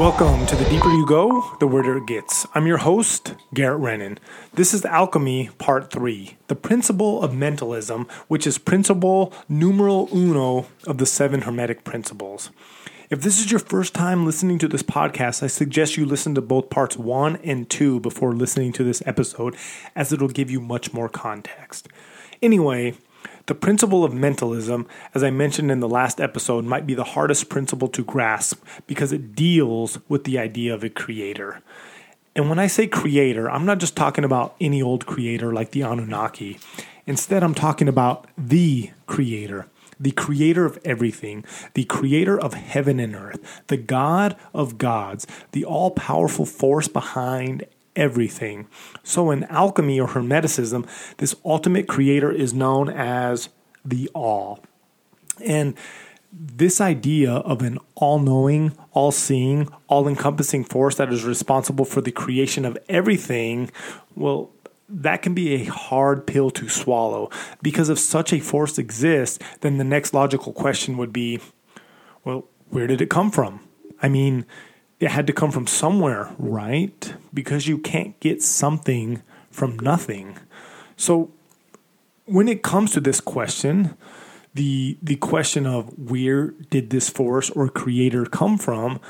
Welcome to The Deeper You Go, The Weirder It Gets. I'm your host, Garrett Rennan. This is Alchemy Part 3, the principle of mentalism, which is principle numeral uno of the seven Hermetic principles. If this is your first time listening to this podcast, I suggest you listen to both parts 1 and 2 before listening to this episode, as it'll give you much more context. Anyway, the principle of mentalism, as I mentioned in the last episode, might be the hardest principle to grasp because it deals with the idea of a creator. And when I say creator, I'm not just talking about any old creator like the Anunnaki. Instead, I'm talking about the creator, the creator of everything, the creator of heaven and earth, the God of gods, the all powerful force behind everything. So, in alchemy or Hermeticism, this ultimate creator is known as the all. And this idea of an all knowing, all seeing, all encompassing force that is responsible for the creation of everything, well, that can be a hard pill to swallow because if such a force exists, then the next logical question would be well, where did it come from? I mean, it had to come from somewhere, right? Because you can't get something from nothing. So when it comes to this question, the the question of where did this force or creator come from,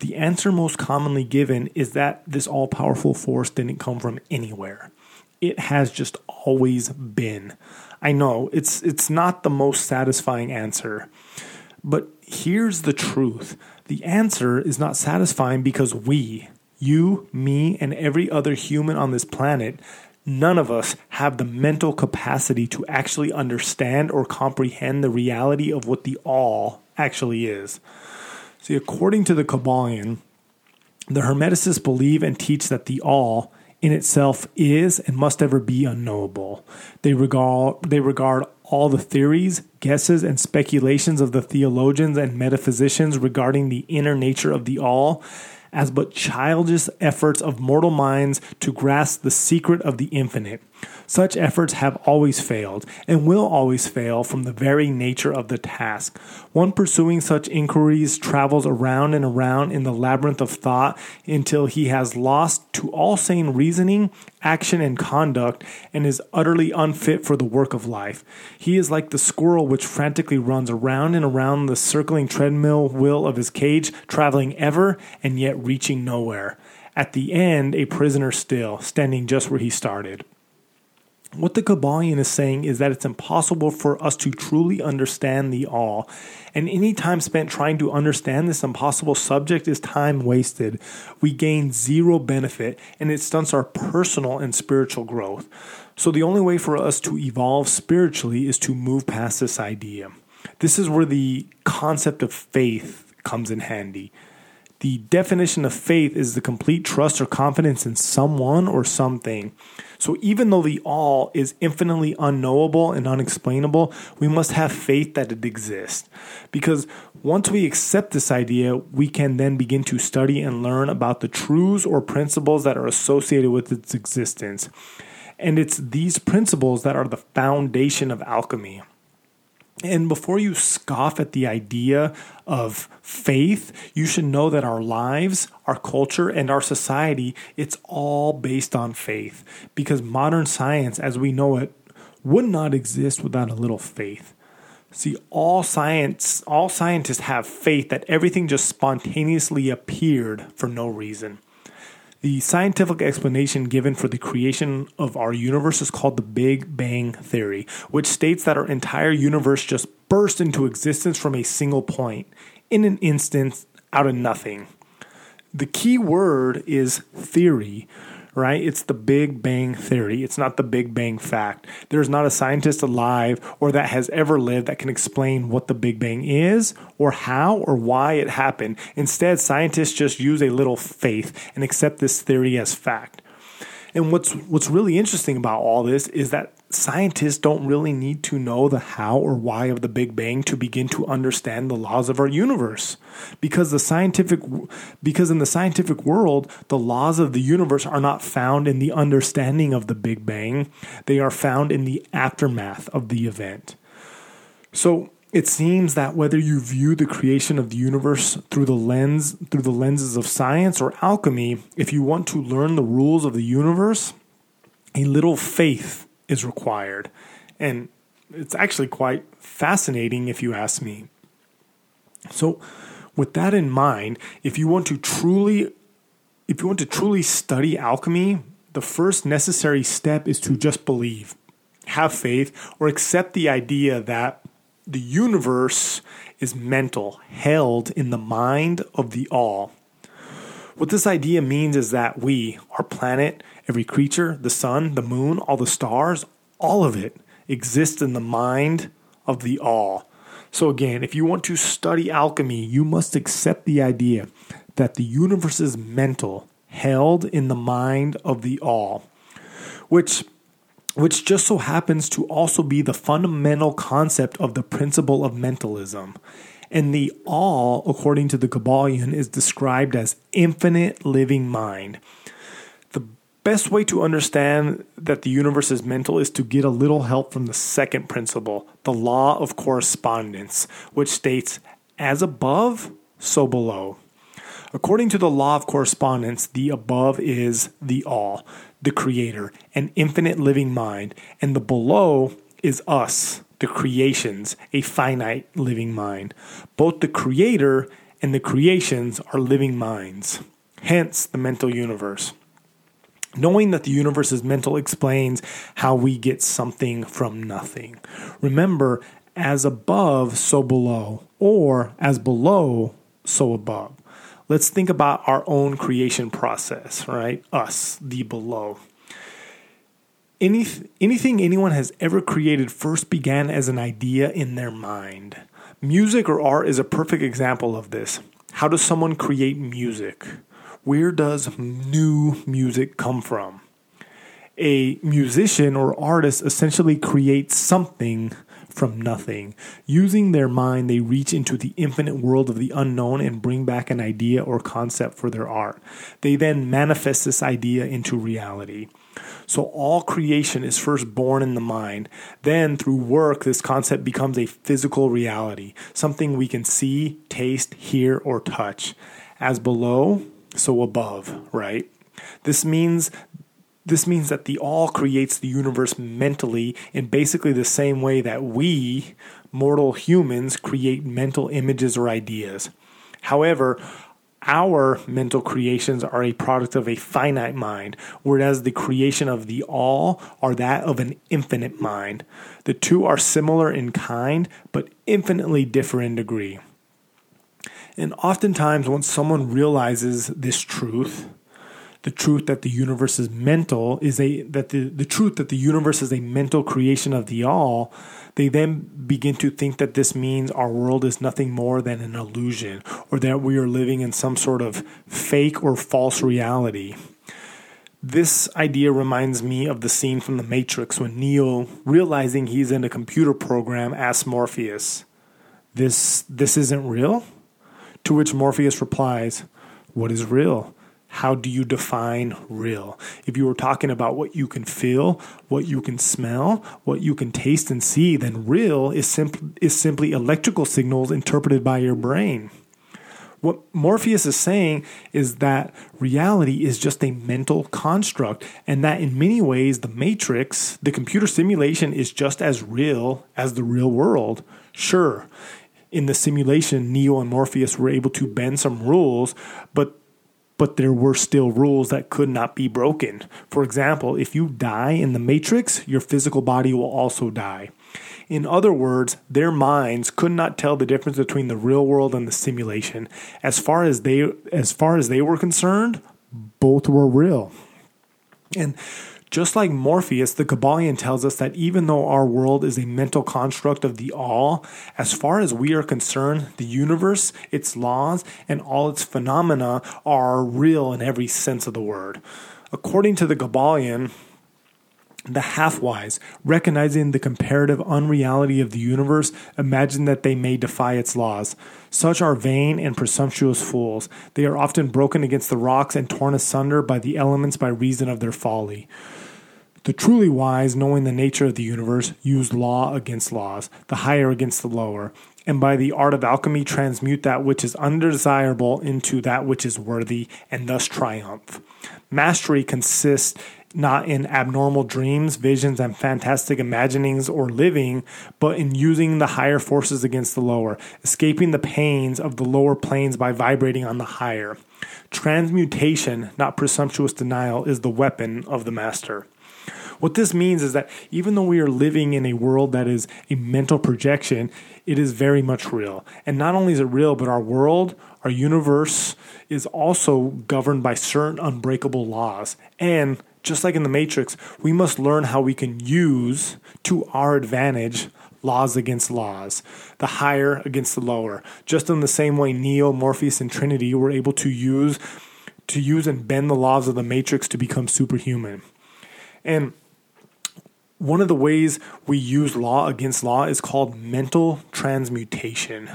the answer most commonly given is that this all-powerful force didn't come from anywhere. It has just always been. I know it's it's not the most satisfying answer. But here's the truth the answer is not satisfying because we, you, me, and every other human on this planet, none of us have the mental capacity to actually understand or comprehend the reality of what the all actually is. See, according to the Kybalion, the Hermeticists believe and teach that the all in itself is and must ever be unknowable. They regard they regard all the theories, guesses, and speculations of the theologians and metaphysicians regarding the inner nature of the all as but childish efforts of mortal minds to grasp the secret of the infinite. Such efforts have always failed and will always fail from the very nature of the task. One pursuing such inquiries travels around and around in the labyrinth of thought until he has lost to all sane reasoning, action, and conduct and is utterly unfit for the work of life. He is like the squirrel which frantically runs around and around the circling treadmill wheel of his cage, traveling ever and yet reaching nowhere. At the end, a prisoner still, standing just where he started. What the Kybalion is saying is that it's impossible for us to truly understand the all, and any time spent trying to understand this impossible subject is time wasted. We gain zero benefit, and it stunts our personal and spiritual growth. So, the only way for us to evolve spiritually is to move past this idea. This is where the concept of faith comes in handy. The definition of faith is the complete trust or confidence in someone or something. So even though the all is infinitely unknowable and unexplainable, we must have faith that it exists. Because once we accept this idea, we can then begin to study and learn about the truths or principles that are associated with its existence. And it's these principles that are the foundation of alchemy. And before you scoff at the idea of faith, you should know that our lives, our culture, and our society, it's all based on faith. Because modern science, as we know it, would not exist without a little faith. See, all science, all scientists have faith that everything just spontaneously appeared for no reason. The scientific explanation given for the creation of our universe is called the Big Bang Theory, which states that our entire universe just burst into existence from a single point in an instant out of nothing. The key word is theory, right? It's the Big Bang Theory. It's not the Big Bang fact. There's not a scientist alive or that has ever lived that can explain what the Big Bang is or how or why it happened. Instead, scientists just use a little faith and accept this theory as fact. And what's what's really interesting about all this is that scientists don't really need to know the how or why of the Big Bang to begin to understand the laws of our universe. Because the scientific because in the scientific world, the laws of the universe are not found in the understanding of the Big Bang. They are found in the aftermath of the event. So it seems that whether you view the creation of the universe through the lens through the lenses of science or alchemy, if you want to learn the rules of the universe, a little faith is required. And it's actually quite fascinating if you ask me. So, with that in mind, if you want to truly if you want to truly study alchemy, the first necessary step is to just believe, have faith, or accept the idea that the universe is mental, held in the mind of the all. What this idea means is that we, our planet, every creature, the sun, the moon, all the stars, all of it exists in the mind of the all. So, again, if you want to study alchemy, you must accept the idea that the universe is mental, held in the mind of the all, which which just so happens to also be the fundamental concept of the principle of mentalism. And the all, according to the Kybalion, is described as infinite living mind. The best way to understand that the universe is mental is to get a little help from the second principle, the law of correspondence, which states, as above, so below. According to the law of correspondence, the above is the all, the creator, an infinite living mind, and the below is us, the creations, a finite living mind. Both the creator and the creations are living minds, hence the mental universe. Knowing that the universe is mental explains how we get something from nothing. Remember, as above, so below, or as below, so above let's think about our own creation process, right? Us, the below. Any, anything anyone has ever created first began as an idea in their mind. Music or art is a perfect example of this. How does someone create music? Where does new music come from? A musician or artist essentially creates something from nothing. Using their mind, they reach into the infinite world of the unknown and bring back an idea or concept for their art. They then manifest this idea into reality. So all creation is first born in the mind. Then, through work, this concept becomes a physical reality, something we can see, taste, hear, or touch. As below, so above, right? This means this means that the all creates the universe mentally in basically the same way that we, mortal humans, create mental images or ideas. However, our mental creations are a product of a finite mind, whereas the creation of the all are that of an infinite mind. The two are similar in kind, but infinitely differ in degree. And oftentimes, once someone realizes this truth, the truth that the universe is mental is a that the, the truth that the universe is a mental creation of the all they then begin to think that this means our world is nothing more than an illusion or that we are living in some sort of fake or false reality. This idea reminds me of the scene from the matrix when neo realizing he's in a computer program asks morpheus this this isn't real? To which morpheus replies what is real how do you define real? If you were talking about what you can feel, what you can smell, what you can taste and see, then real is, simp- is simply electrical signals interpreted by your brain. What Morpheus is saying is that reality is just a mental construct, and that in many ways, the matrix, the computer simulation, is just as real as the real world. Sure, in the simulation, Neo and Morpheus were able to bend some rules, but but there were still rules that could not be broken. For example, if you die in the matrix, your physical body will also die. In other words, their minds could not tell the difference between the real world and the simulation. As far as they as far as they were concerned, both were real. And just like Morpheus, the Kybalion tells us that even though our world is a mental construct of the all, as far as we are concerned, the universe, its laws, and all its phenomena are real in every sense of the word. According to the Kybalion, the half wise, recognizing the comparative unreality of the universe, imagine that they may defy its laws. Such are vain and presumptuous fools. They are often broken against the rocks and torn asunder by the elements by reason of their folly. The truly wise, knowing the nature of the universe, use law against laws, the higher against the lower, and by the art of alchemy transmute that which is undesirable into that which is worthy, and thus triumph. Mastery consists not in abnormal dreams, visions, and fantastic imaginings or living, but in using the higher forces against the lower, escaping the pains of the lower planes by vibrating on the higher. Transmutation, not presumptuous denial, is the weapon of the master. What this means is that even though we are living in a world that is a mental projection, it is very much real. And not only is it real, but our world, our universe is also governed by certain unbreakable laws. And just like in the Matrix, we must learn how we can use to our advantage laws against laws, the higher against the lower. Just in the same way Neo, Morpheus, and Trinity were able to use to use and bend the laws of the Matrix to become superhuman. And one of the ways we use law against law is called mental transmutation.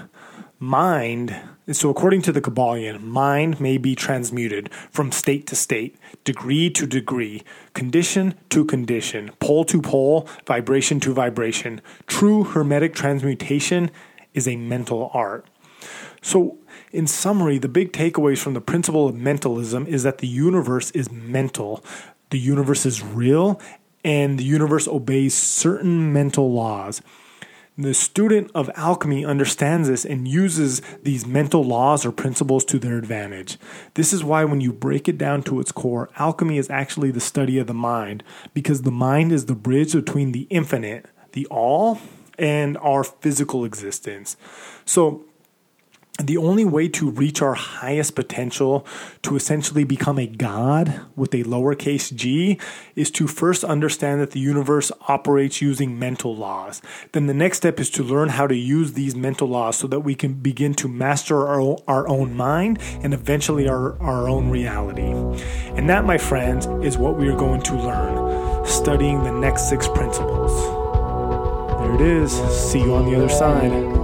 Mind, so according to the Kybalion, mind may be transmuted from state to state, degree to degree, condition to condition, pole to pole, vibration to vibration. True hermetic transmutation is a mental art. So, in summary, the big takeaways from the principle of mentalism is that the universe is mental. The universe is real and the universe obeys certain mental laws. The student of alchemy understands this and uses these mental laws or principles to their advantage. This is why, when you break it down to its core, alchemy is actually the study of the mind, because the mind is the bridge between the infinite, the all, and our physical existence. So, the only way to reach our highest potential, to essentially become a god with a lowercase g, is to first understand that the universe operates using mental laws. Then the next step is to learn how to use these mental laws so that we can begin to master our, our own mind and eventually our, our own reality. And that, my friends, is what we are going to learn studying the next six principles. There it is. See you on the other side.